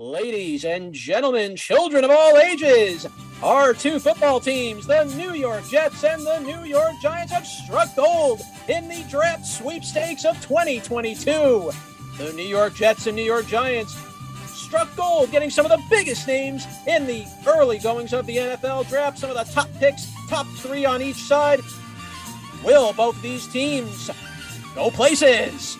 Ladies and gentlemen, children of all ages, our two football teams, the New York Jets and the New York Giants, have struck gold in the draft sweepstakes of 2022. The New York Jets and New York Giants struck gold, getting some of the biggest names in the early goings of the NFL draft, some of the top picks, top three on each side. Will both these teams go places?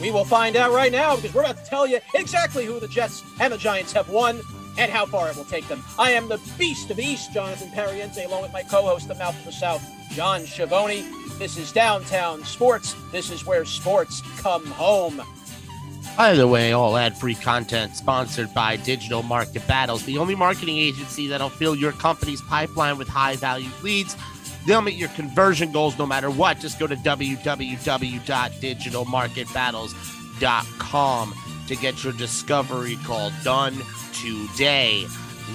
We will find out right now because we're about to tell you exactly who the Jets and the Giants have won and how far it will take them. I am the Beast of East, Jonathan Pariente, along with my co-host, the Mouth of the South, John Schiavone. This is Downtown Sports. This is where sports come home. By the way, all ad-free content sponsored by Digital Market Battles, the only marketing agency that'll fill your company's pipeline with high-value leads They'll meet your conversion goals no matter what. Just go to www.digitalmarketbattles.com to get your discovery call done today.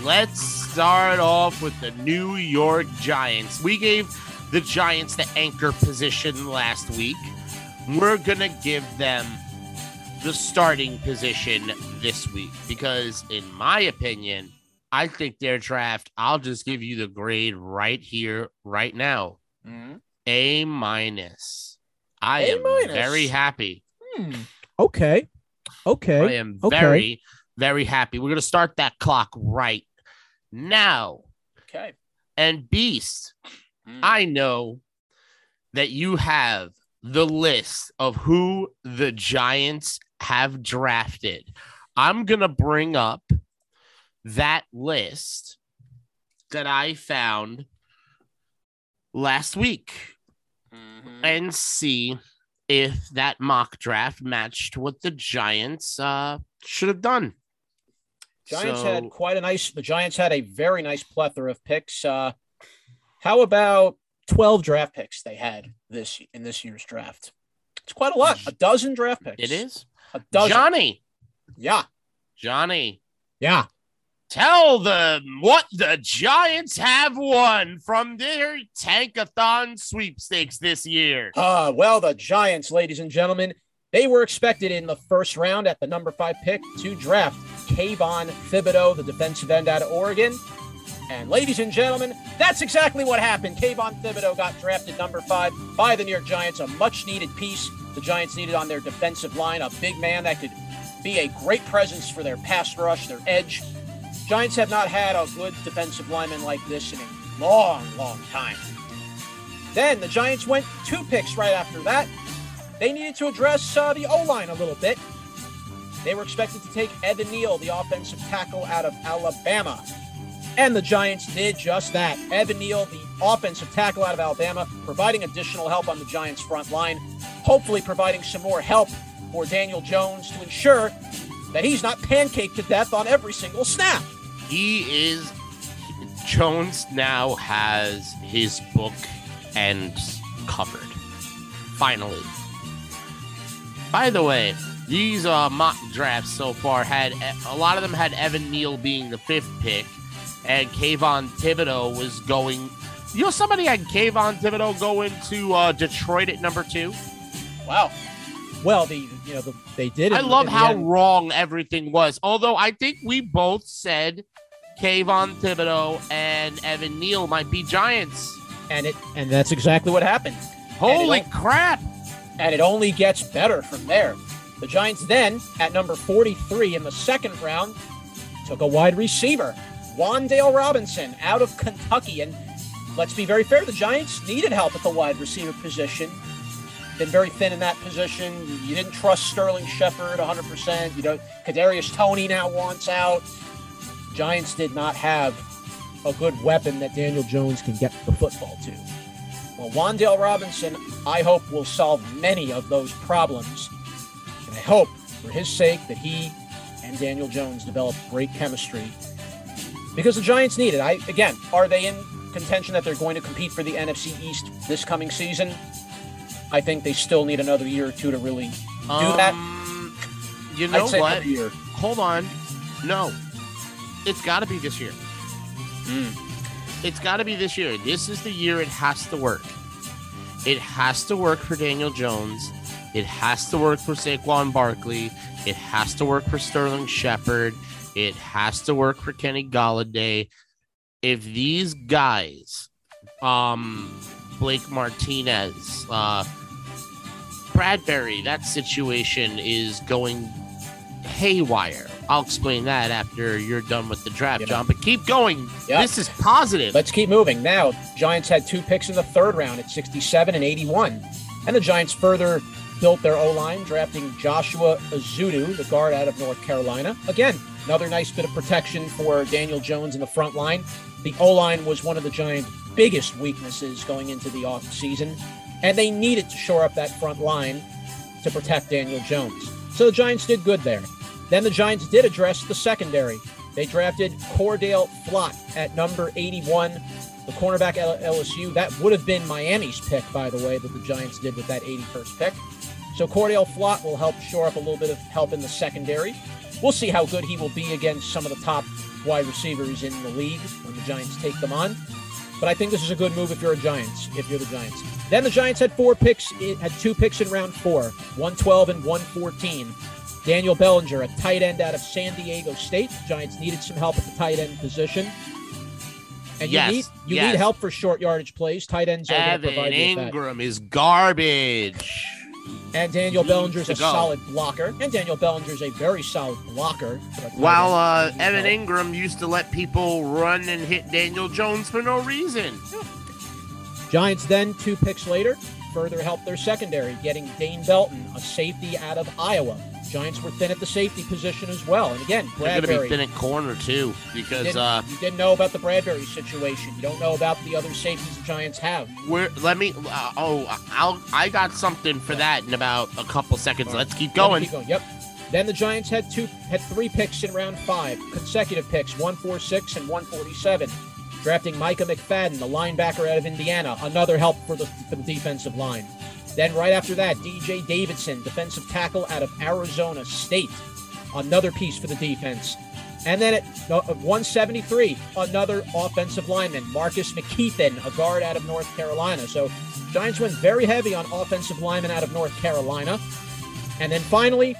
Let's start off with the New York Giants. We gave the Giants the anchor position last week. We're going to give them the starting position this week because, in my opinion, I think their draft, I'll just give you the grade right here, right now. Mm-hmm. A minus. I A am very happy. Hmm. Okay. Okay. I am okay. very, very happy. We're going to start that clock right now. Okay. And Beast, mm. I know that you have the list of who the Giants have drafted. I'm going to bring up that list that I found last week mm-hmm. and see if that mock draft matched what the Giants uh, should have done. Giants so, had quite a nice. The Giants had a very nice plethora of picks. Uh, how about twelve draft picks they had this in this year's draft? It's quite a lot. A dozen draft picks. It is a dozen. Johnny. Yeah. Johnny. Yeah. Tell them what the Giants have won from their Tankathon sweepstakes this year. Uh, well, the Giants, ladies and gentlemen, they were expected in the first round at the number five pick to draft Kayvon Thibodeaux, the defensive end out of Oregon. And ladies and gentlemen, that's exactly what happened. Kayvon Thibodeaux got drafted number five by the New York Giants, a much needed piece the Giants needed on their defensive line, a big man that could be a great presence for their pass rush, their edge. Giants have not had a good defensive lineman like this in a long, long time. Then the Giants went two picks right after that. They needed to address uh, the O line a little bit. They were expected to take Evan Neal, the offensive tackle out of Alabama. And the Giants did just that. Evan Neal, the offensive tackle out of Alabama, providing additional help on the Giants' front line, hopefully providing some more help for Daniel Jones to ensure that he's not pancaked to death on every single snap he is Jones now has his book and covered. Finally. By the way, these uh, mock drafts so far had a lot of them had Evan Neal being the fifth pick, and Kayvon Thibodeaux was going. You know, somebody had Kayvon Thibodeaux go into uh, Detroit at number two. Wow. Well, the you know the, they did. I love how wrong everything was. Although I think we both said Kayvon Thibodeaux and Evan Neal might be Giants. And it and that's exactly what happened. Holy and crap! And it only gets better from there. The Giants then, at number 43 in the second round, took a wide receiver, Wan'Dale Robinson, out of Kentucky. And let's be very fair, the Giants needed help at the wide receiver position. Been very thin in that position. You didn't trust Sterling Shepard 100%. You know, Kadarius Toney now wants out. Giants did not have a good weapon that Daniel Jones can get the football to. Well, Wan'Dale Robinson, I hope, will solve many of those problems. And I hope, for his sake, that he and Daniel Jones develop great chemistry because the Giants need it. I again, are they in contention that they're going to compete for the NFC East this coming season? I think they still need another year or two to really do um, that. You know what? Hold on. No, it's got to be this year. Mm. It's got to be this year. This is the year it has to work. It has to work for Daniel Jones. It has to work for Saquon Barkley. It has to work for Sterling Shepard. It has to work for Kenny Golladay. If these guys, um, Blake Martinez, uh, Bradberry, that situation is going haywire. I'll explain that after you're done with the draft, Yeah. John. But keep going. Yeah. This is positive. Let's keep moving. Now, Giants had two picks in the third round at 67 and 81. And the Giants further built their O line, drafting Joshua Ezeudu, the guard out of North Carolina. Again, another nice bit of protection for Daniel Jones in the front line. The O line was one of the Giants' biggest weaknesses going into the offseason, and they needed to shore up that front line to protect Daniel Jones. So the Giants did good there. Then the Giants did address the secondary. They drafted Cordale Flott at number 81, the cornerback at LSU. That would have been Miami's pick, by the way, that the Giants did with that 81st pick. So Cordale Flott will help shore up a little bit of help in the secondary. We'll see how good he will be against some of the top wide receivers in the league when the Giants take them on. But I think this is a good move if you're a Giants. If you're the Giants, then the Giants had four picks. It had two picks in round four, 112 and 114. Daniel Bellinger, a tight end out of San Diego State. Giants needed some help at the tight end position. And you Yes, need you yes. need help for short yardage plays. Tight ends are going to Evan provide you. Ingram is garbage. And Daniel Bellinger is a go. solid blocker. And Daniel Bellinger is a very solid blocker. for a tight While uh, end. He needs Evan help. Ingram used to let people run and hit Daniel Jones for no reason. Giants then, two picks later, further helped their secondary, getting Dane Belton, a safety out of Iowa. Giants were thin at the safety position as well. And again, Bradberry. They're going to be thin at corner too You because didn't, uh, you didn't know about the Bradberry situation. You don't know about the other safeties the Giants have. we're let me. Uh, oh, I'll I got something for that in about a couple seconds. Right. Let's keep going. keep going. Yep. Then the Giants had two had three picks in round five, consecutive picks, 146 and 147. Drafting Micah McFadden, the linebacker out of Indiana, another help for the, for the defensive line. Then right after that, DJ Davidson, defensive tackle out of Arizona State, another piece for the defense. And then at uh, 173, another offensive lineman, Marcus McKethan, a guard out of North Carolina. So Giants went very heavy on offensive linemen out of North Carolina. And then finally,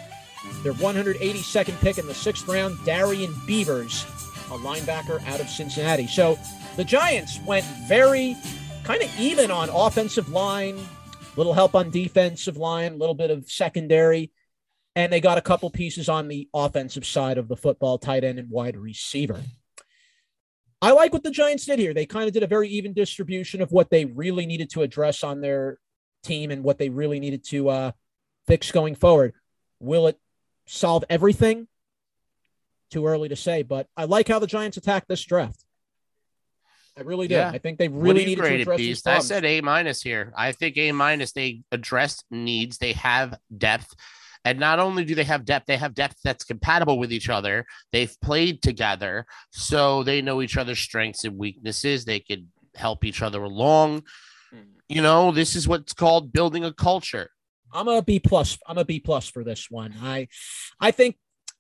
their 182nd pick in the sixth round, Darrian Beavers, a linebacker out of Cincinnati. So the Giants went very kind of even on offensive line, little help on defensive line, a little bit of secondary, and they got a couple pieces on the offensive side of the football, tight end and wide receiver. I like what the Giants did here. They kind of did a very even distribution of what they really needed to address on their team and what they really needed to uh, fix going forward. Will it solve everything? Too early to say, but I like how the Giants attacked this draft. I really do. Yeah. I think they really you to address these Beast? I said A minus here. I think A minus. They addressed needs. They have depth, and not only do they have depth, they have depth that's compatible with each other. They've played together, so they know each other's strengths and weaknesses. They could help each other along. You know, this is what's called building a culture. I'm a B plus. I'm a B plus for this one. I, I think,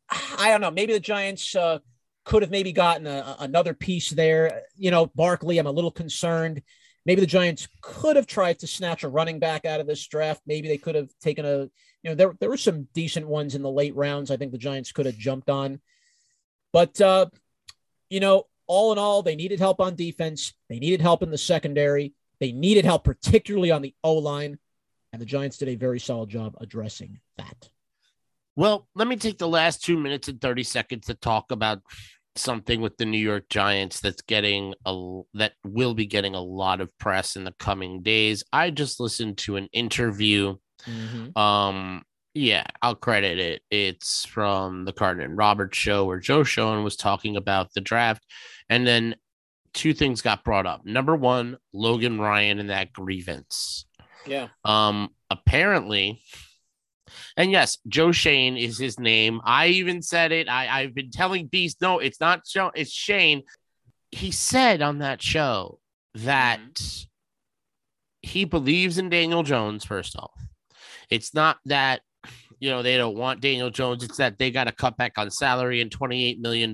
I don't know. Maybe the Giants uh, could have maybe gotten a, another piece there. You know, Barkley. I'm a little concerned. Maybe the Giants could have tried to snatch a running back out of this draft. Maybe they could have taken a. You know, there there were some decent ones in the late rounds. I think the Giants could have jumped on, but uh, you know, all in all, they needed help on defense. They needed help in the secondary. They needed help, particularly on the O line. And the Giants did a very solid job addressing that. Well, let me take the last two minutes and 30 seconds to talk about something with the New York Giants that's getting a that will be getting a lot of press in the coming days. I just listened to an interview. Um, yeah, I'll credit it. It's from the Carter and Roberts show where Joe Schoen was talking about the draft, and then two things got brought up. Number one, Logan Ryan and that grievance. Yeah. Um, apparently, and yes, Joe Schoen is his name. I even said it. I, I've been telling Beast, no, it's not Joe, it's Shane. He said on that show that mm-hmm. he believes in Daniel Jones, first off. It's not that you know they don't want Daniel Jones, it's that they got to cut back on salary and $28 million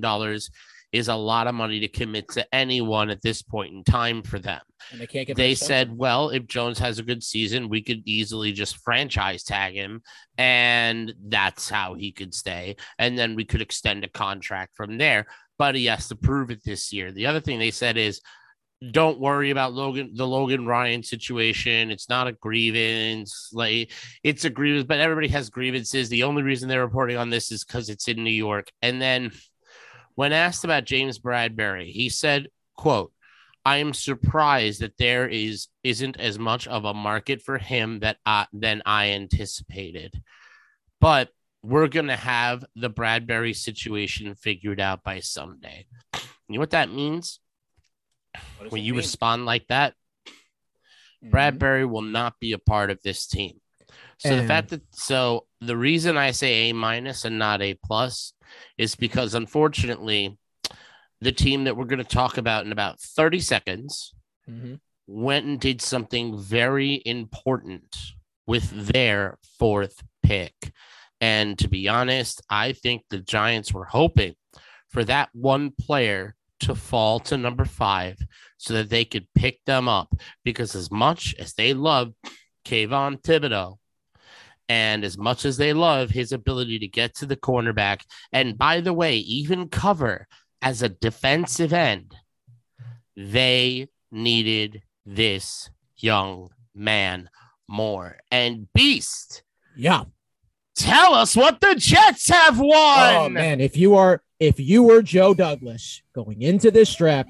is a lot of money to commit to anyone at this point in time for them. And they can't get. They said, well, if Jones has a good season, we could easily just franchise tag him, and that's how he could stay. And then we could extend a contract from there. But he has to prove it this year. The other thing they said is, don't worry about Logan, the Logan Ryan situation. It's not a grievance. Like it's a grievance, but everybody has grievances. The only reason they're reporting on this is because it's in New York. And then when asked about James Bradberry, he said, quote, I am surprised that there is isn't as much of a market for him that I, than I anticipated. But we're gonna have the Bradberry situation figured out by Sunday. You know what that means? when you mean? respond like that, mm-hmm. Bradberry will not be a part of this team. So and... the fact that so the reason I say A minus and not A plus is because unfortunately, the team that we're going to talk about in about 30 seconds mm-hmm. went and did something very important with their fourth pick. And to be honest, I think the Giants were hoping for that one player to fall to number five so that they could pick them up. Because as much as they love Kayvon Thibodeaux, and as much as they love his ability to get to the cornerback, and by the way, even cover as a defensive end, they needed this young man more. And Beast. Yeah. Tell us what the Jets have won. Oh man, if you are if you were Joe Douglas going into this draft,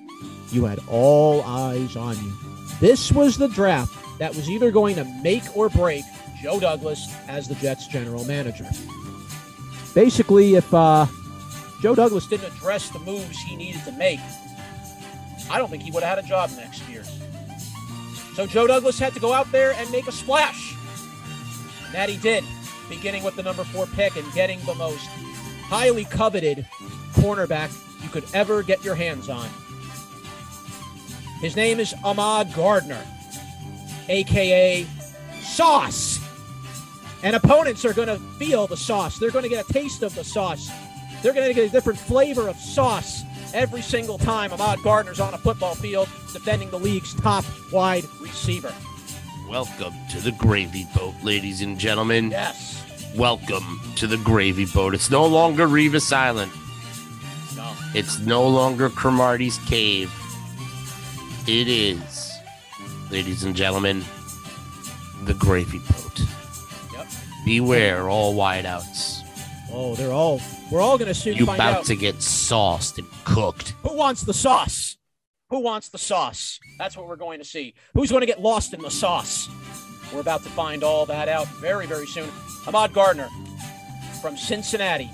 you had all eyes on you. This was the draft that was either going to make or break Joe Douglas as the Jets general manager. Basically, if uh, Joe Douglas didn't address the moves he needed to make, I don't think he would have had a job next year. So Joe Douglas had to go out there and make a splash. And that he did, beginning with the number four pick and getting the most highly coveted cornerback you could ever get your hands on. His name is Ahmad Gardner, aka Sauce. And opponents are going to feel the sauce. They're going to get a taste of the sauce. They're going to get a different flavor of sauce every single time Ahmad Gardner's on a football field defending the league's top wide receiver. Welcome to the gravy boat, ladies and gentlemen. Yes. Welcome to the gravy boat. It's no longer Revis Island. No. It's no longer Cromartie's Cave. It is, ladies and gentlemen, the gravy boat. Beware all wideouts. Oh, they're all. We're all gonna soon you find about out. to get sauced and cooked. Who wants the sauce? Who wants the sauce? That's what we're going to see. Who's going to get lost in the sauce? We're about to find all that out very, very soon. Ahmad Gardner from Cincinnati,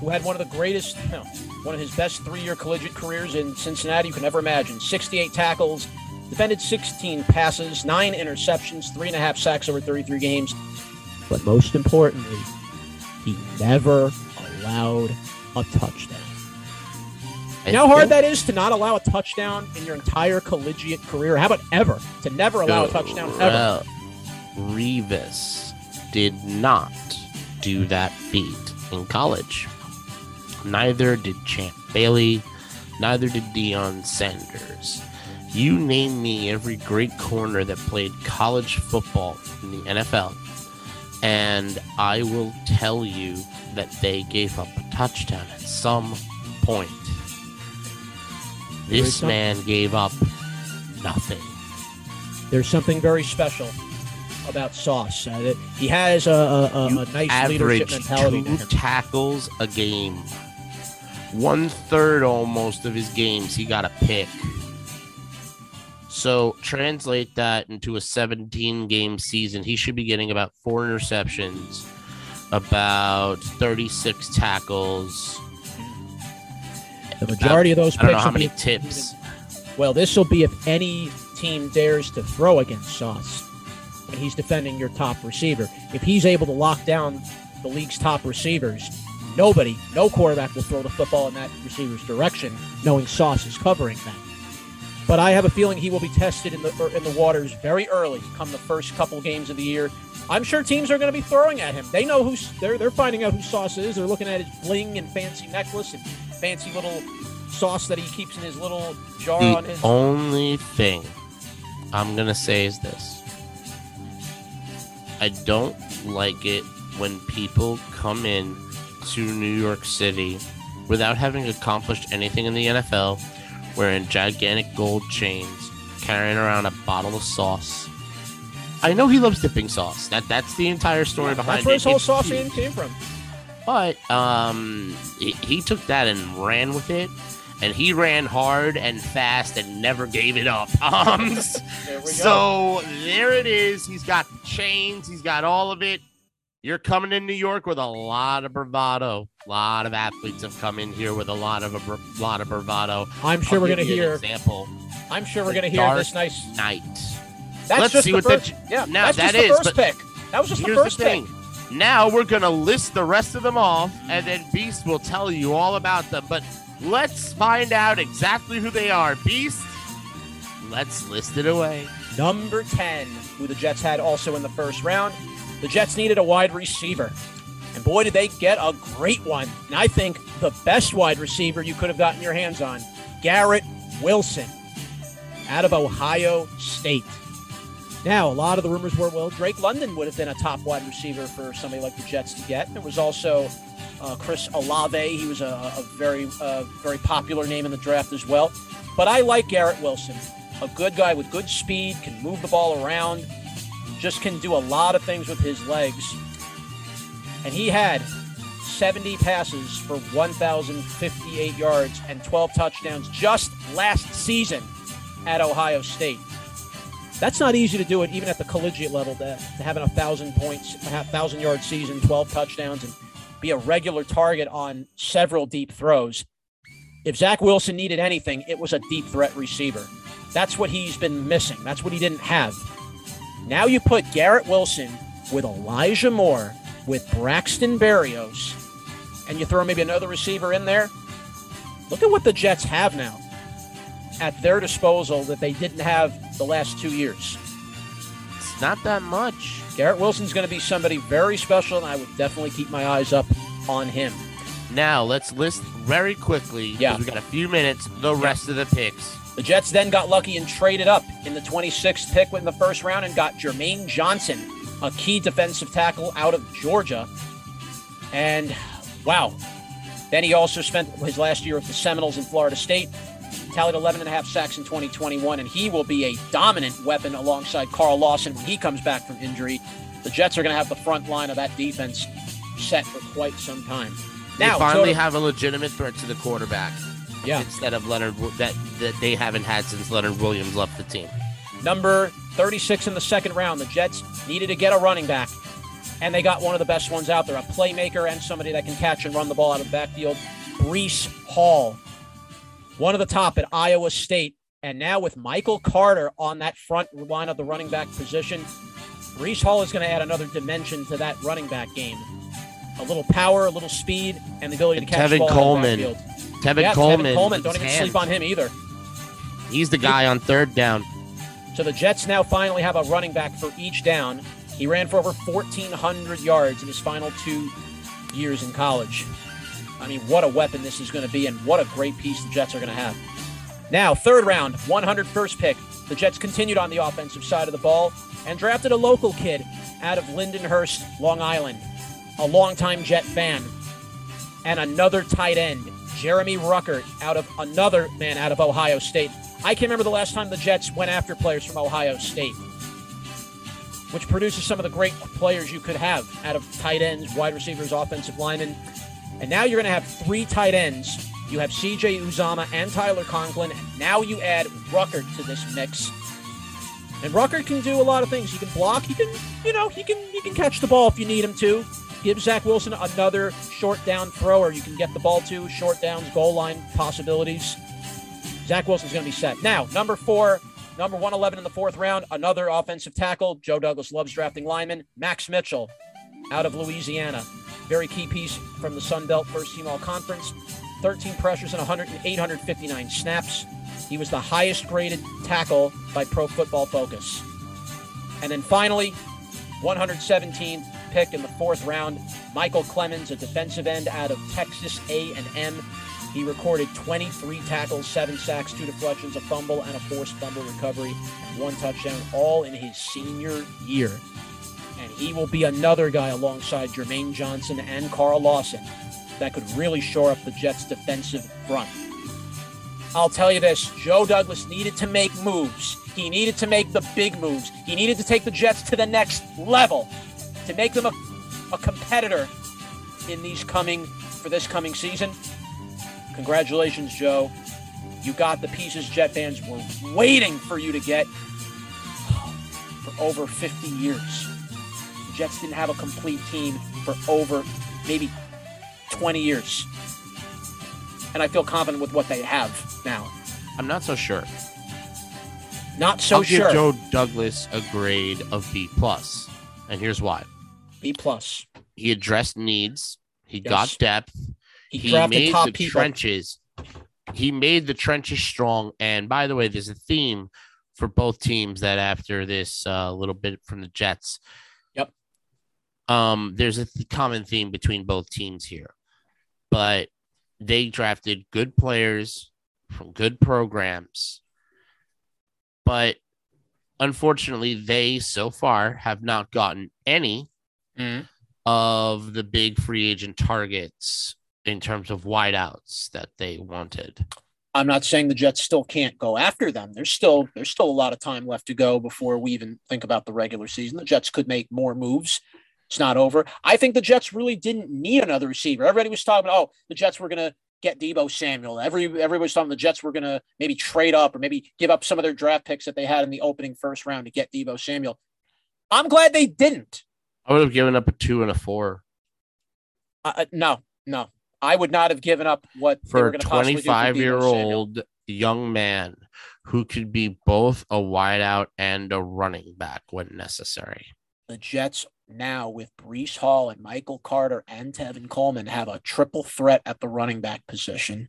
who had one of the greatest, know, one of his best three-year collegiate careers in Cincinnati you can ever imagine. 68 tackles, defended 16 passes, nine interceptions, three and a half sacks over 33 games. But most importantly, he never allowed a touchdown. You know how hard that is to not allow a touchdown in your entire collegiate career? How about ever? To never allow a touchdown ever? Revis did not do that feat in college. Neither did Champ Bailey, neither did Deion Sanders. You name me every great corner that played college football in the NFL, and I will tell you that they gave up a touchdown at some point. This man gave up nothing. There's something very special about Sauce. Uh, he has a, a, a, nice leadership mentality. Two tackles a game. One third almost of his games, he got a pick. So translate that into a 17 game season. He should be getting about four interceptions, about 36 tackles. The majority about, of those picks. I don't know how many tips. Well, this will be if any team dares to throw against Sauce when he's defending your top receiver. If he's able to lock down the league's top receivers, nobody, no quarterback will throw the football in that receiver's direction, knowing Sauce is covering that. But I have a feeling he will be tested in the in the waters very early, come the first couple games of the year. I'm sure teams are going to be throwing at him. They know who's they're they're finding out who Sauce is. They're looking at his bling and fancy necklace and fancy little sauce that he keeps in his little jar The on his. only thing I'm gonna say is this: I don't like it when people come in to New York City without having accomplished anything in the NFL, wearing gigantic gold chains, carrying around a bottle of sauce. I know he loves dipping sauce. That that's the entire story behind That's where it. his whole It's sauce came from. But um, he, he took that and ran with it, and he ran hard and fast and never gave it up. Um, There we go. so there it is. He's got chains. He's got all of it. You're coming in New York with a lot of bravado. A lot of athletes have come in here with a lot of a lot of bravado. I'm sure I'll we're gonna you an hear. example I'm sure we're going to hear this nice. night. That's Let's just see the what the first. J- yeah, Now, that's just that the first pick. That was just Here's the first the thing. pick. Now we're gonna list the rest of them off, and then Beast will tell you all about them. But let's find out exactly who they are. Beast, let's list it away. Number 10, who the Jets had also in the first round. The Jets needed a wide receiver. And boy, did they get a great one. And I think the best wide receiver you could have gotten your hands on Garrett Wilson out of Ohio State. Now, a lot of the rumors were, well, Drake London would have been a top wide receiver for somebody like the Jets to get. There was also uh, Chris Olave. He was a, a very, uh, very popular name in the draft as well. But I like Garrett Wilson, a good guy with good speed, can move the ball around, just can do a lot of things with his legs. And he had 70 passes for 1,058 yards and 12 touchdowns just last season at Ohio State. That's not easy to do it even at the collegiate level to, to have a thousand points, a thousand yard season, 12 touchdowns, and be a regular target on several deep throws. If Zach Wilson needed anything, it was a deep threat receiver. That's what he's been missing. That's what he didn't have. Now you put Garrett Wilson with Elijah Moore, with Braxton Berrios, and you throw maybe another receiver in there. Look at what the Jets have now at their disposal that they didn't have the last two years. It's not that much. Garrett Wilson's going to be somebody very special, and I would definitely keep my eyes up on him. Now let's list very quickly. Yeah. we got a few minutes. The rest of the picks. The Jets then got lucky and traded up in the 26th pick in the first round and got Jermaine Johnson, a key defensive tackle out of Georgia. And wow. Then he also spent his last year with the Seminoles in Florida State, tallied 11 and a half sacks in 2021, and he will be a dominant weapon alongside Carl Lawson when he comes back from injury. The Jets are going to have the front line of that defense set for quite some time. They Now, finally total- have a legitimate threat to the quarterback. Yeah. Instead of Leonard that that they haven't had since Leonard Williams left the team. Number 36 in the second round, the Jets needed to get a running back, and they got one of the best ones out there a playmaker and somebody that can catch and run the ball out of the backfield. Breece Hall, one of the top at Iowa State. And now with Michael Carter on that front line of the running back position, Breece Hall is going to add another dimension to that running back game. A little power, a little speed, and the ability to catch ball Coleman. Out of the backfield. Tevin yeah, Coleman. Tevin Coleman. Don't even hands. sleep on him either. He's the guy on third down. So the Jets now finally have a running back for each down. He ran for over 1,400 yards in his final two years in college. I mean, what a weapon this is going to be, and what a great piece the Jets are going to have. Now, third round, 101st pick. The Jets continued on the offensive side of the ball and drafted a local kid out of Lindenhurst, Long Island, a longtime Jet fan, and another tight end, Jeremy Ruckert out of another man out of Ohio State. I can remember the last time the Jets went after players from Ohio State, which produces some of the great players you could have out of tight ends, wide receivers, offensive linemen. And now you're going to have three tight ends. You have CJ Uzomah and Tyler Conklin. And now you add Ruckert to this mix. And Rucker can do a lot of things. He can block. He can, you know, he can he can catch the ball if you need him to. Give Zach Wilson another short down thrower you can get the ball to. Short downs, goal line possibilities. Zach Wilson's going to be set. Now, number four, number 111 in the fourth round, another offensive tackle. Joe Douglas loves drafting linemen. Max Mitchell out of Louisiana. Very key piece from the Sun Belt First Team All Conference. 13 pressures and 100 859 snaps. He was the highest graded tackle by Pro Football Focus. And then finally, 117th pick in the fourth round, Michael Clemons, a defensive end out of Texas A&M. He recorded 23 tackles, seven sacks, two deflections, a fumble, and a forced fumble recovery, one touchdown, all in his senior year. And he will be another guy alongside Jermaine Johnson and Carl Lawson that could really shore up the Jets' defensive front. I'll tell you this Joe Douglas needed to make moves. He needed to make the big moves. He needed to take the Jets to the next level to make them a, a competitor in these coming for this coming season. Congratulations, Joe. You got the pieces Jet fans were waiting for you to get for over 50 years. The Jets didn't have a complete team for over maybe 20 years. And I feel confident with what they have now. I'm not so sure. Not so I'll sure. give Joe Douglas a grade of B plus, and here's why: B plus. he addressed needs, he Yes. got depth, He, he made top the people. trenches. He made the trenches strong. And by the way, there's a theme for both teams that after this uh, little bit from the Jets. Yep. Um, there's a th- common theme between both teams here, but they drafted good players from good programs, but unfortunately, they so far have not gotten any Mhm. of the big free agent targets in terms of wideouts that they wanted. I'm not saying the Jets still can't go after them. There's still there's still a lot of time left to go before we even think about the regular season. The Jets could make more moves. It's not over. I think the Jets really didn't need another receiver. Everybody was talking about, oh, the Jets were going to get Deebo Samuel. Every everybody was talking the Jets were going to maybe trade up or maybe give up some of their draft picks that they had in the opening first round to get Deebo Samuel. I'm glad they didn't. I would have given up a two and a four Uh, uh, no, no, I would not have given up what for a going to possibly do for 25 year old young man who could be both a wideout and a running back when necessary. the Jets now with Breece Hall and Michael Carter and Tevin Coleman have a triple threat at the running back position.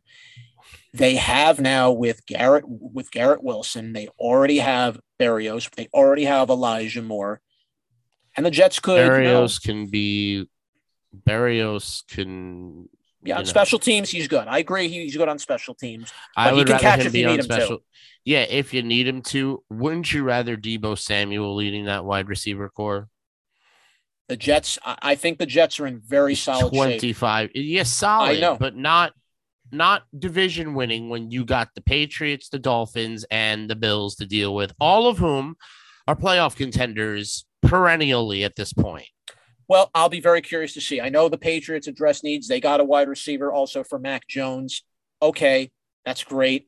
They have now with Garrett with Garrett Wilson. They already have Berrios. They already have Elijah Moore, and the Jets could. you know, Berrios can be Berrios can yeah, on know. special teams he's good. I agree. He's good on special teams. I would can rather catch him if be you on need him to. special. Yeah, if you need him to, wouldn't you rather Deebo Samuel leading that wide receiver core? The Jets. I, think the Jets are in very solid shape. 25. Yes, solid, I know. but not not division winning when you got the Patriots, the Dolphins, and the Bills to deal with, all of whom are playoff contenders perennially at this point. Well, I'll be very curious to see. I know the Patriots address needs. They got a wide receiver also for Mac Jones. Okay, that's great.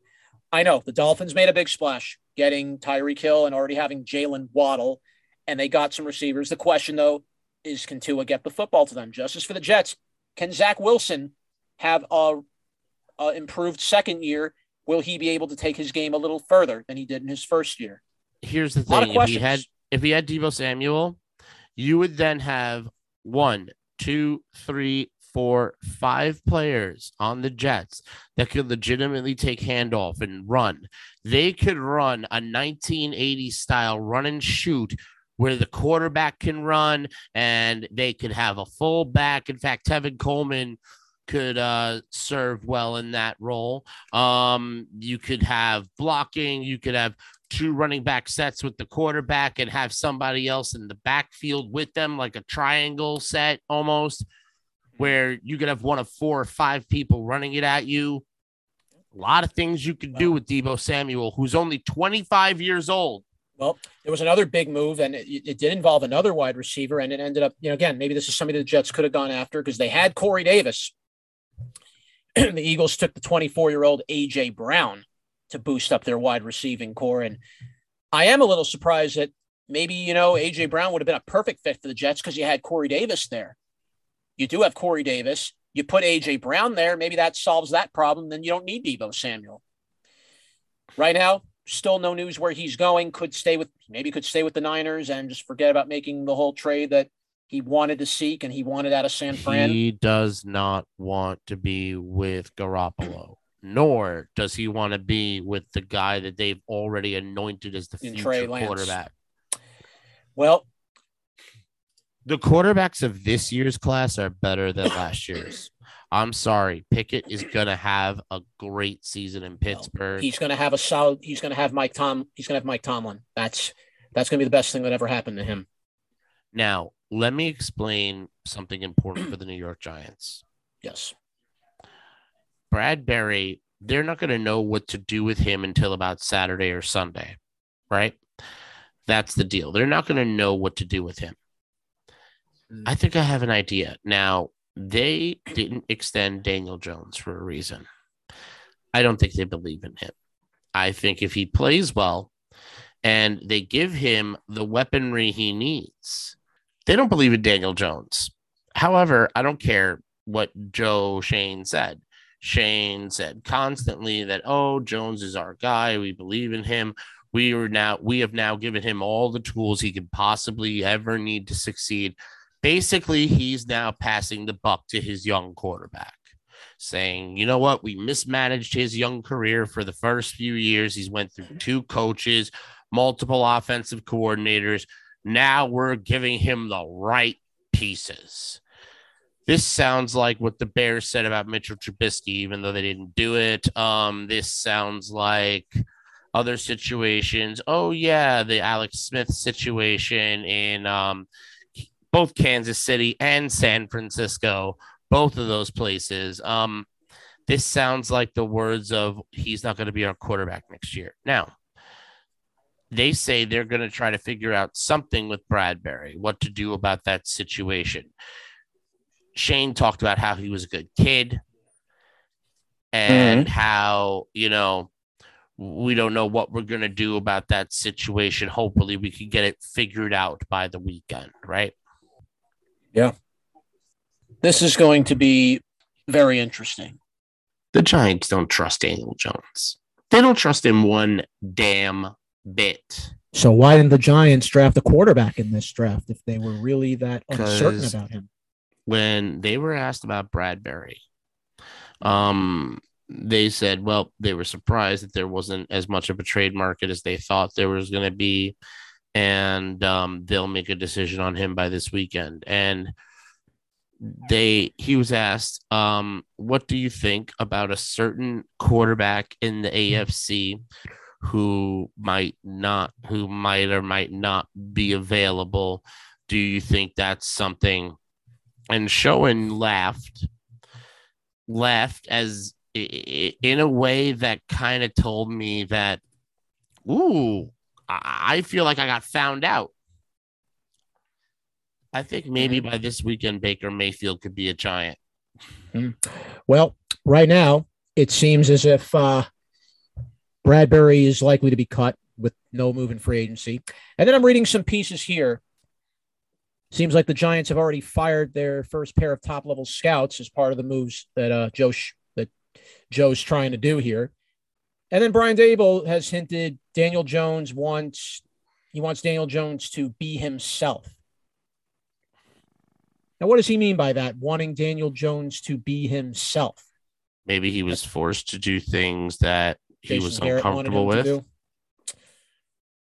I know the Dolphins made a big splash getting Tyreek Hill and already having Jaylen Waddle, and they got some receivers. The question, though, is can Tua get the football to them? Just as for the Jets, can Zach Wilson have a, a improved second year? Will he be able to take his game a little further than he did in his first year? Here's the A lot of thing: if he had questions. If he had Deebo Samuel, you would then have one, two, three, four, five players on the Jets that could legitimately take handoff and run. They could run a 1980 style run and shoot where the quarterback can run and they could have a full back. In fact, Tevin Coleman could uh, serve well in that role. Um, you could have blocking, you could have two running back sets with the quarterback and have somebody else in the backfield with them, like a triangle set almost, where you could have one of four or five people running it at you. A lot of things you could do with Deebo Samuel, who's only 25 years old. Well, there was another big move, and it, it did involve another wide receiver, and it ended up, you know, again, maybe this is somebody the Jets could have gone after because they had Corey Davis. the Eagles took the 24 year old AJ Brown to boost up their wide receiving core, and I am a little surprised that maybe you know AJ Brown would have been a perfect fit for the Jets because you had Corey Davis there. You do have Corey Davis. You put AJ Brown there, maybe that solves that problem. Then you don't need Deebo Samuel. Right now, still no news where he's going. Could stay with maybe could stay with the Niners and just forget about making the whole trade that he wanted to seek and he wanted out of San Fran. He does not want to be with Garoppolo, nor does he want to be with the guy that they've already anointed as the In future quarterback. Well, the quarterbacks of this year's class are better than last year's. I'm sorry. Pickett is gonna have a great season in Pittsburgh. He's going to have a solid. He's going to have Mike Tom. He's going to have Mike Tomlin. That's that's going to be the best thing that ever happened to him. Now, let me explain something important for the New York Giants. Yes. Bradberry, they're not going to know what to do with him until about Saturday or Sunday, right? That's the deal. They're not going to know what to do with him. Mm. I think I have an idea. Now, they didn't extend Daniel Jones for a reason. I don't think they believe in him. I think if he plays well and they give him the weaponry he needs, they don't believe in Daniel Jones. However, I don't care what Joe Schoen said. Schoen said constantly that, oh, Jones is our guy. We believe in him. We are now, we have now given him all the tools he could possibly ever need to succeed. Basically, he's now passing the buck to his young quarterback, saying, you know what, we mismanaged his young career for the first few years. He's went through two coaches, multiple offensive coordinators. Now we're giving him the right pieces. This sounds like what the Bears said about Mitchell Trubisky, even though they didn't do it. Um, this sounds like other situations. Oh yeah, the Alex Smith situation in um, both Kansas City and San Francisco, both of those places. Um, this sounds like the words of he's not going to be our quarterback next year. Now, they say they're going to try to figure out something with Bradberry, what to do about that situation. Schoen talked about how he was a good kid and mm-hmm. how, you know, we don't know what we're going to do about that situation. Hopefully, we can get it figured out by the weekend, right? Yeah. This is going to be very interesting. The Giants don't trust Daniel Jones. They don't trust him one damn bit. So why didn't the Giants draft a quarterback in this draft if they were really that uncertain about him? When they were asked about Bradberry, um, they said, well, they were surprised that there wasn't as much of a trade market as they thought there was going to be, and um, they'll make a decision on him by this weekend. And they he was asked, um, what do you think about a certain quarterback in the AFC who might not, who might or might not be available? Do you think that's something and Schoen laughed, laughed as in a way that kind of told me that, ooh, I feel like I got found out. I think maybe by this weekend, Baker Mayfield could be a giant. Hmm. Well, right now, it seems as if uh, Bradberry is likely to be cut with no move in free agency. And then I'm reading some pieces here Seems like the Giants have already fired their first pair of top level scouts as part of the moves that uh, Joe that Joe's trying to do here. And then Brian Daboll has hinted Daniel Jones wants he wants Daniel Jones to be himself. Now, what does he mean by that? Wanting Daniel Jones to be himself? Maybe he was forced to do things that he Jason was uncomfortable with.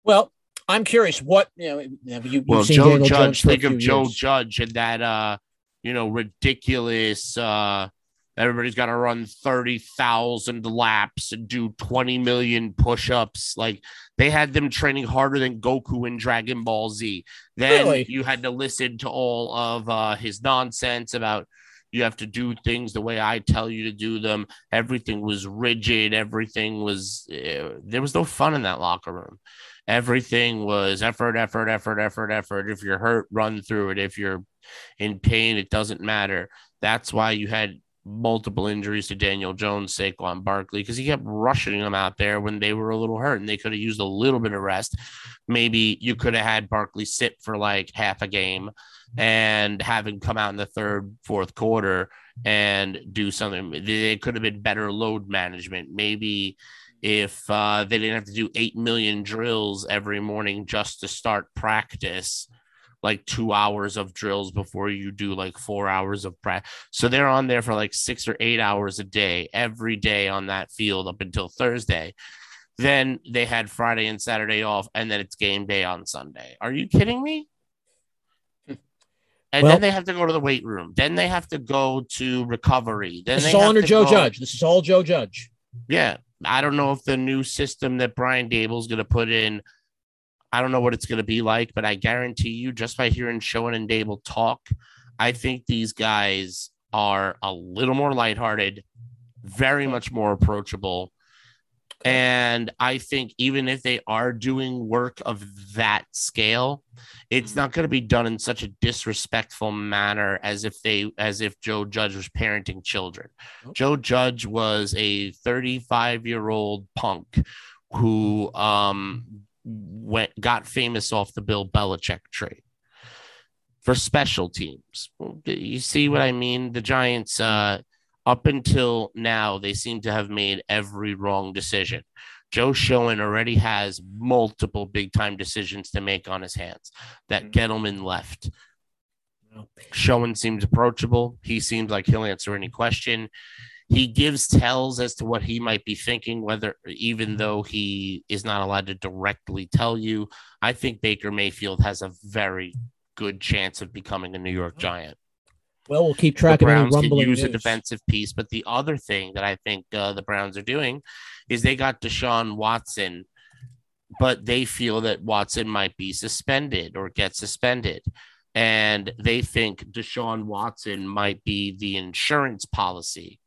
Well, I'm curious what you know. Have You, well, Joe Daniel Judge. Think of Joe years. Judge and that uh, you know, ridiculous. uh Everybody's got to run thirty thousand laps and do twenty million push-ups. Like they had them training harder than Goku in Dragon Ball Z. Then really? you had to listen to all of uh, his nonsense about you have to do things the way I tell you to do them. Everything was rigid. Everything was, uh, there was no fun in that locker room. Everything was effort, effort, effort, effort, effort. If you're hurt, run through it. If you're in pain, it doesn't matter. That's why you had multiple injuries to Daniel Jones, Saquon Barkley, because he kept rushing them out there when they were a little hurt and they could have used a little bit of rest. Maybe you could have had Barkley sit for like half a game and have him come out in the third, fourth quarter and do something. It could have been better load management. Maybe if uh, they didn't have to do 8 million drills every morning just to start practice like two hours of drills before you do like four hours of practice. So they're on there for like six or eight hours a day, every day on that field up until Thursday. Then they had Friday and Saturday off, and then it's game day on Sunday. Are you kidding me? And Well- then they have to go to the weight room. Then they have to go to recovery. Then This is all under Joe go- Judge. This is all Joe Judge. Yeah. I don't know if the new system that Brian Daboll's going to put in, I don't know what it's going to be like, but I guarantee you, just by hearing Schoen and Daboll talk, I think these guys are a little more lighthearted, very much more approachable. And I think even if they are doing work of that scale, it's not going to be done in such a disrespectful manner as if they as if Joe Judge was parenting children. Nope. Joe Judge was a 35 year old punk who um went got famous off the Bill Belichick trade for special teams. You see what I mean? The Giants uh up until now, they seem to have made every wrong decision. Joe Schoen already has multiple big time decisions to make on his hands. That Mhm. Gettleman left. No. Schoen seems approachable. He seems like he'll answer any question. He gives tells as to what he might be thinking, whether even though he is not allowed to directly tell you. I think Baker Mayfield has a very good chance of becoming a New York Giant Well, we'll keep track the of any Browns rumbling use a defensive piece. But the other thing that I think uh, the Browns are doing is they got Deshaun Watson, but they feel that Watson might be suspended or get suspended. And they think Deshaun Watson might be the insurance policy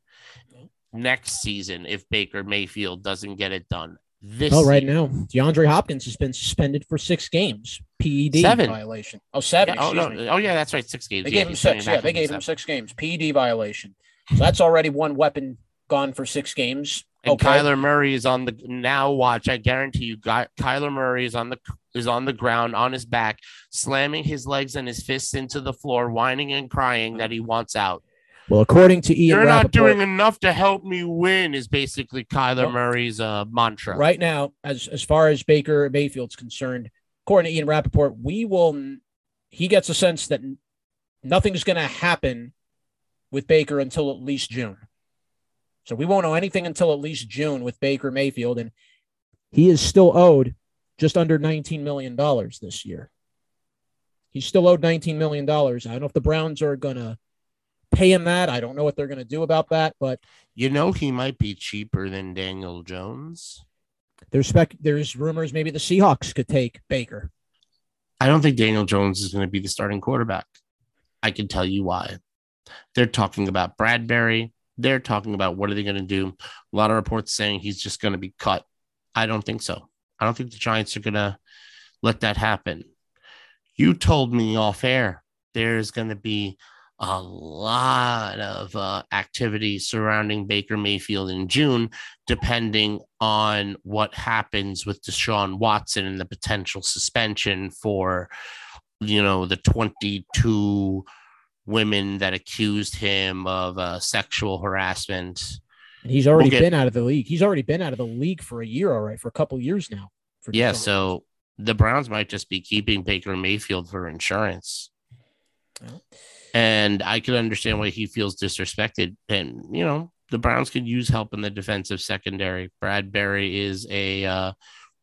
next season if Baker Mayfield doesn't get it done. This Oh, right season. now, DeAndre Hopkins has been suspended for six games. PED Seven. violation. Oh, seven. Yeah, oh, no. me. oh, yeah, that's right. Six games. They Yeah, gave him six. Yeah, they gave him seven. six games. PED violation. So that's already one weapon gone for six games. And Okay. Kyler Murray is on the now. Watch, I guarantee you, Ky- Kyler Murray is on the is on the ground on his back, slamming his legs and his fists into the floor, whining and crying that he wants out. Well, according to Ian You're not doing enough to help me win. Is basically Kyler Nope. Murray's uh, mantra. right now, as as far as Baker Mayfield's concerned, according to Ian Rapoport, we will. He gets a sense that nothing's going to happen with Baker until at least June. So we won't know anything until at least June with Baker Mayfield, and he is still owed just under nineteen million dollars this year. He's still owed nineteen million dollars. I don't know if the Browns are going to pay him that. I don't know what they're going to do about that, but You know he might be cheaper than Daniel Jones. There's spec. There's rumors maybe the Seahawks could take Baker. I don't think Daniel Jones is going to be the starting quarterback. I can tell you why. They're talking about Bradberry. They're talking about what are they going to do. A lot of reports saying he's just going to be cut. I don't think so. I don't think the Giants are going to let that happen. You told me off air there's going to be a lot of uh, activity surrounding Baker Mayfield in June, depending on what happens with Deshaun Watson and the potential suspension for, you know, the 22 women that accused him of uh, sexual harassment. And he's already We'll get- been out of the league. He's already been out of the league for a year, all right, for a couple years now. Yeah, Deshaun so the Browns might just be keeping Baker Mayfield for insurance. Well. And I could understand why he feels disrespected. And, you know, the Browns could use help in the defensive secondary. Bradberry is a uh,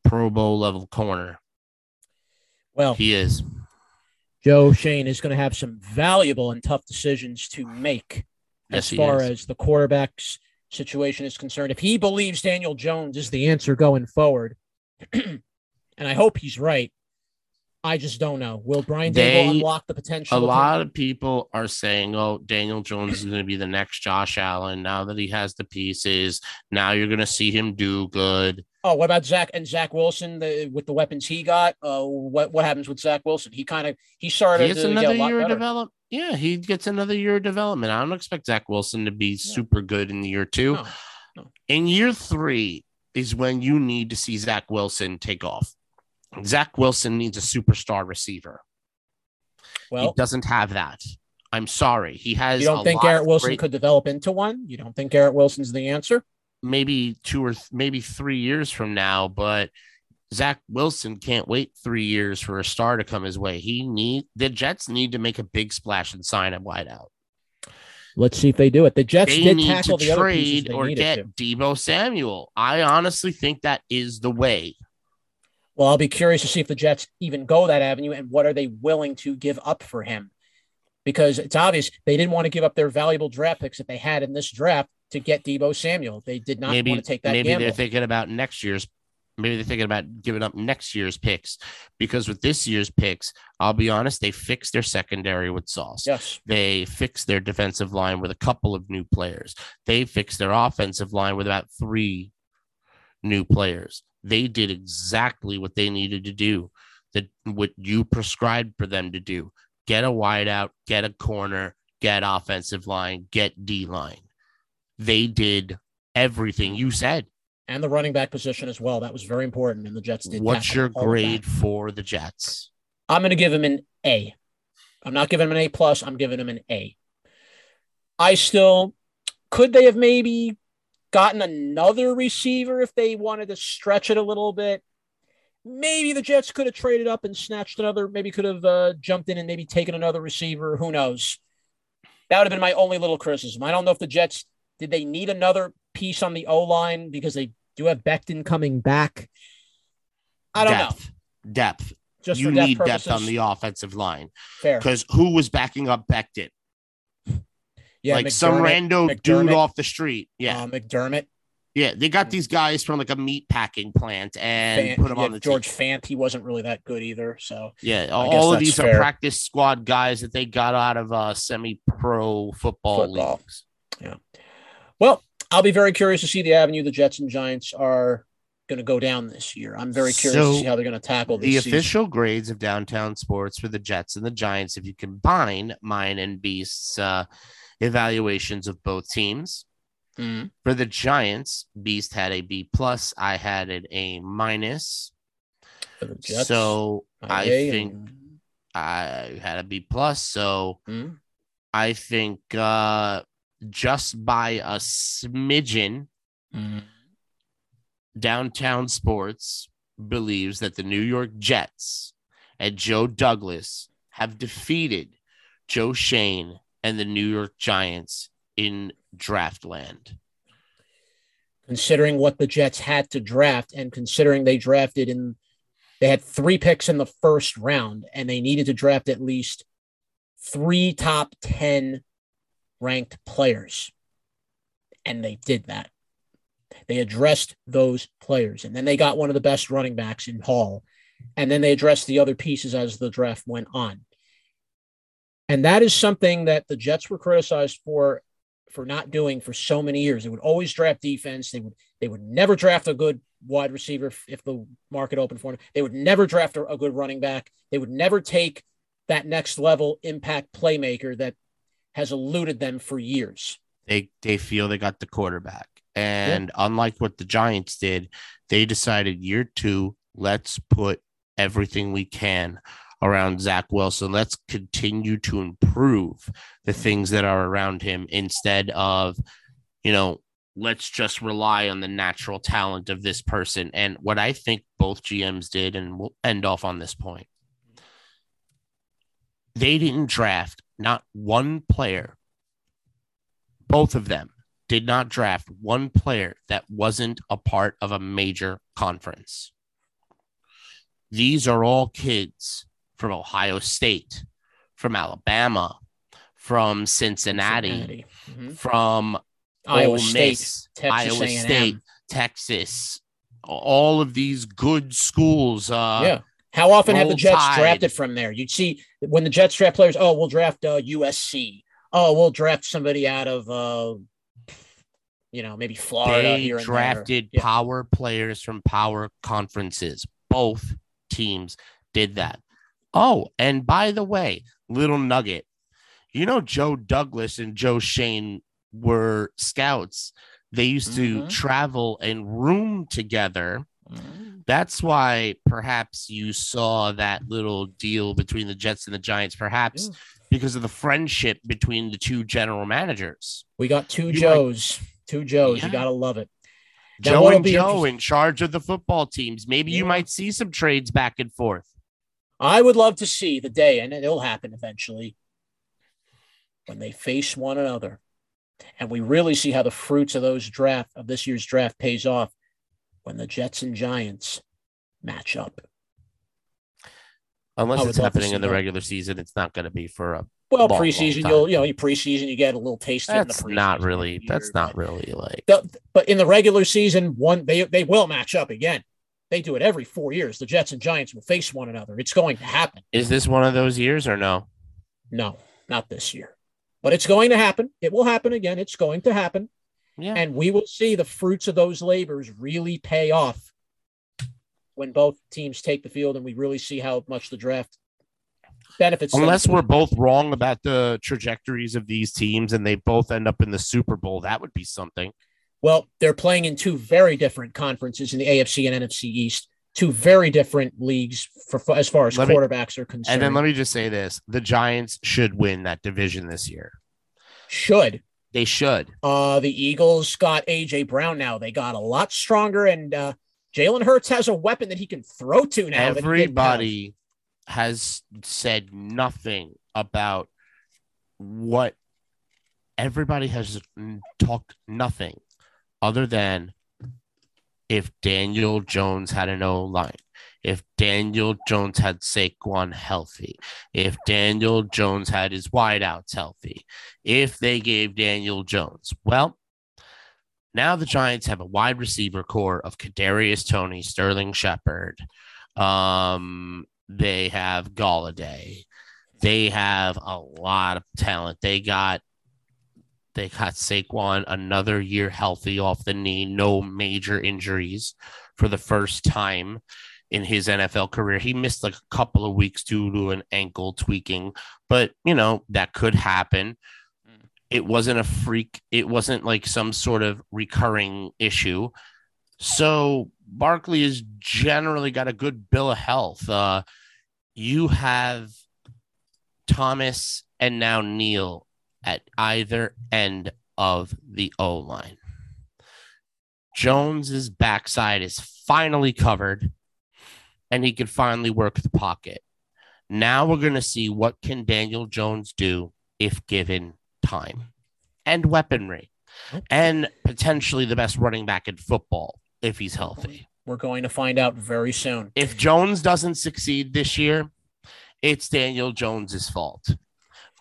Pro Bowl level corner. Well, He is. Joe Schoen is going to have some valuable and tough decisions to make Yes, as far is. as the quarterback's situation is concerned. If he believes Daniel Jones is the answer going forward, and I hope he's right, I just don't know. Will Brian Daboll unlock the potential? A lot of people are saying, oh, Daniel Jones is going to be the next Josh Allen now that he has the pieces. Now you're going to see him do good. Oh, what about Zach and Zach Wilson the, with the weapons he got? Uh, what what happens with Zach Wilson? He kind of he started He gets another year of better. develop. Yeah, he gets another year of development. I don't expect Zach Wilson to be super good in year two. No, no. In year three is when you need to see Zach Wilson take off. Zach Wilson needs a superstar receiver. Well, he doesn't have that. I'm sorry. He has. you don't think Garrett Wilson great- could develop into one? You don't think Garrett Wilson's the answer? maybe two or th- maybe three years from now, but Zach Wilson can't wait three years for a star to come his way. He need the Jets need to make a big splash and sign a wideout. Let's see if they do it. The Jets They did need tackle to the other trade or get to. Deebo Samuel. I honestly think that is the way. Well, I'll be curious to see if the Jets even go that avenue and what are they willing to give up for him. because it's obvious they didn't want to give up their valuable draft picks that they had in this draft to get Deebo Samuel. They did not maybe want to take that maybe gamble. they're thinking about next year's maybe they're thinking about giving up next year's picks because with this year's picks i'll be honest they fixed their secondary with sauce yes. they fixed their defensive line with a couple of new players they fixed their offensive line with about three new players they did exactly what they needed to do that what you prescribed for them to do get a wideout get a corner get offensive line get d line they did everything you said And the running back position as well. That was very important. And the Jets did. What's your grade for the Jets? I'm going to give him an A. I'm not giving him an A plus. I'm giving him an A. I still could they have maybe gotten another receiver if they wanted to stretch it a little bit. Maybe the Jets could have traded up and snatched another. Maybe could have uh, jumped in and maybe taken another receiver. Who knows? That would have been my only little criticism. I don't know if the Jets did they need another piece on the O line because they do have Becton coming back. I don't know. depth. Depth. Just you depth need purposes, depth on the offensive line fair. because who was backing up Becton? Yeah, like some McDermott, rando dude off the street. Yeah, uh, McDermott. yeah. They got these guys from like a meat packing plant and Fant, put them yeah, on the George team. Fant. He wasn't really that good either. So Yeah, guess all of these fair. are practice squad guys that they got out of uh, semi-pro football, Football. leagues. Yeah. Well, I'll be very curious to see the avenue the Jets and Giants are going to go down this year. I'm very curious So, to see how they're going to tackle this The season. official grades of downtown sports for the Jets and the Giants, if you combine mine and Beast's uh, evaluations of both teams, Mhm. For the Giants, Beast had a B plus. I had an A minus. Jets, So I think and- I had a B plus. So Mhm. I think uh, just by a smidgen, Mhm. downtown sports believes that the New York Jets and Joe Douglas have defeated Joe Schoen and the New York Giants in draft land? considering what the Jets had to draft and considering they drafted in they had three picks in the first round and they needed to draft at least three top 10 ranked players. And they did that. They addressed those players and then they got one of the best running backs in Hall. And then they addressed the other pieces as the draft went on and that is something that the jets were criticized for for not doing for so many years. They would always draft defense. They would they would never draft a good wide receiver if, if the market opened for them. They would never draft a, a good running back. They would never take that next level impact playmaker that has eluded them for years. They they feel they got the quarterback. And unlike what the Giants did, they decided year two, let's put everything we can around Zach Wilson. Let's continue to improve the things that are around him instead of, you know, let's just rely on the natural talent of this person. And what I think both GMs did, and we'll end off on this point, they didn't draft not one player. Both of them did not draft one player that wasn't a part of a major conference. These are all kids from Ohio State, from Alabama, from Cincinnati, Cincinnati. Mhm. from Iowa Ole State, Miss, Texas Iowa A&M. State, Texas, all of these good schools. Uh, yeah. How often have the Jets Tide. drafted from there? You'd see when the Jets draft players. Oh, we'll draft uh, USC. Oh, we'll draft somebody out of, uh, you know, maybe Florida they here and there. drafted Yeah. power players from power conferences. Both teams did that. Oh, and by the way, little nugget. You know, Joe Douglas and Joe Schoen were scouts. They used to Mhm. travel and room together. Mhm. That's why perhaps you saw that little deal between the Jets and the Giants, perhaps Yeah. because of the friendship between the two general managers. We got two You Joes. Two Joes. Yeah. You gotta love it. Joe and Joe in charge of the football teams. Maybe you might see some trades back and forth. I would love to see the day, and it'll happen eventually, when they face one another, and we really see how the fruits of those draft of this year's draft pays off when the Jets and Giants match up. Unless it's happening in the that. regular season, it's not going to be for a. Well, long, long preseason, time. you'll you know, you preseason, you get a little taste. of in the That's not really. every That's year, not really like. The- but in the regular season, one they they will match up again. They do it every four years. The Jets and Giants will face one another. It's going to happen. Is this one of those years or no? No, not this year, but it's going to happen. It will happen again. It's going to happen, Yeah. and we will see the fruits of those labors really pay off when both teams take the field, and we really see how much the draft benefits. them. Unless we're both wrong about the trajectories of these teams and they both end up in the Super Bowl, that would be something. Well, they're playing in two very different conferences in the AFC and NFC East, two very different leagues for, as far as Let me- quarterbacks are concerned. And then let me just say this: the Giants should win that division this year. Should They should. uh, the Eagles got AJ Brown now? They got a lot stronger, and uh, Jalen Hurts has a weapon that he can throw to now. that he didn't have. Everybody has said nothing about what everybody has talked nothing other than if Daniel Jones had an O line, if Daniel Jones had Saquon healthy, if Daniel Jones had his wideouts healthy, if they gave Daniel Jones, well, now the Giants have a wide receiver core of Kadarius Toney, Sterling Shepard. Um, they have Golladay. They have a lot of talent. They got they got Saquon another year healthy off the knee, no major injuries for the first time in his NFL career. He missed like a couple of weeks due to an ankle tweaking, but you know, that could happen. It wasn't a freak, it wasn't like some sort of recurring issue. So Barkley has generally got a good bill of health. Uh, you have Thomas and now Neal at either end of the O line. Jones's backside is finally covered and he can finally work the pocket. Now we're going to see what can Daniel Jones do if given time and weaponry and potentially the best running back in football if he's healthy. We're going to find out very soon. If Jones doesn't succeed this year, it's Daniel Jones's fault.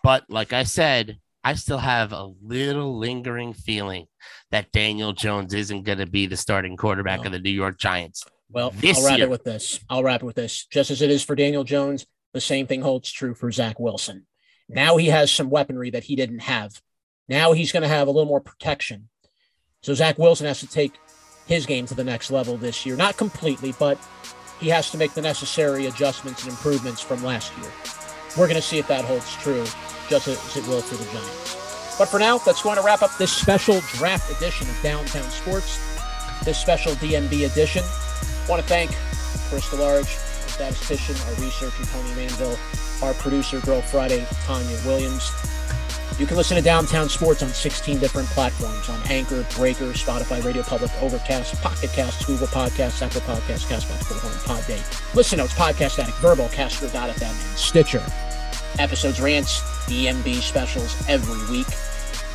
But like I said, I still have a little lingering feeling that Daniel Jones isn't going to be the starting quarterback No. of the New York Giants. Well, I'll wrap year. it with this. I'll wrap it with this. Just as it is for Daniel Jones, the same thing holds true for Zach Wilson. Now he has some weaponry that he didn't have. Now he's going to have a little more protection. So Zach Wilson has to take his game to the next level this year. Not completely, but he has to make the necessary adjustments and improvements from last year. We're going to see if that holds true, just as it will for the Giants. But for now, that's going to wrap up this special draft edition of Downtown Sports, this special DMB edition. want to thank Chris DeLarge, our statistician, our researcher, Tony Manville, our producer, Girl Friday, Tanya Williams. You can listen to Downtown Sports on 16 different platforms on Anchor, Breaker, Spotify, Radio Public, Overcast, Pocket Casts, Google Podcasts, Apple Podcasts, Castbox, Bullhorn, Podday, Listen Notes, Podcast Addict, Verbal, Castro.fm, and Stitcher. Episodes, rants, DMB specials every week.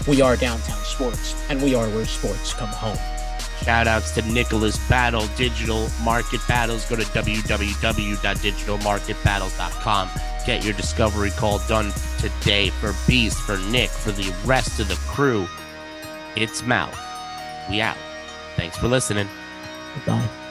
We are Downtown Sports, and we are where sports come home. Shout outs to Nicholas Battle Digital Market Battles. Go to www.digitalmarketbattles.com. Get your discovery call done today for Beast, for Nick, for the rest of the crew. It's Mouth. We out. Thanks for listening. Goodbye.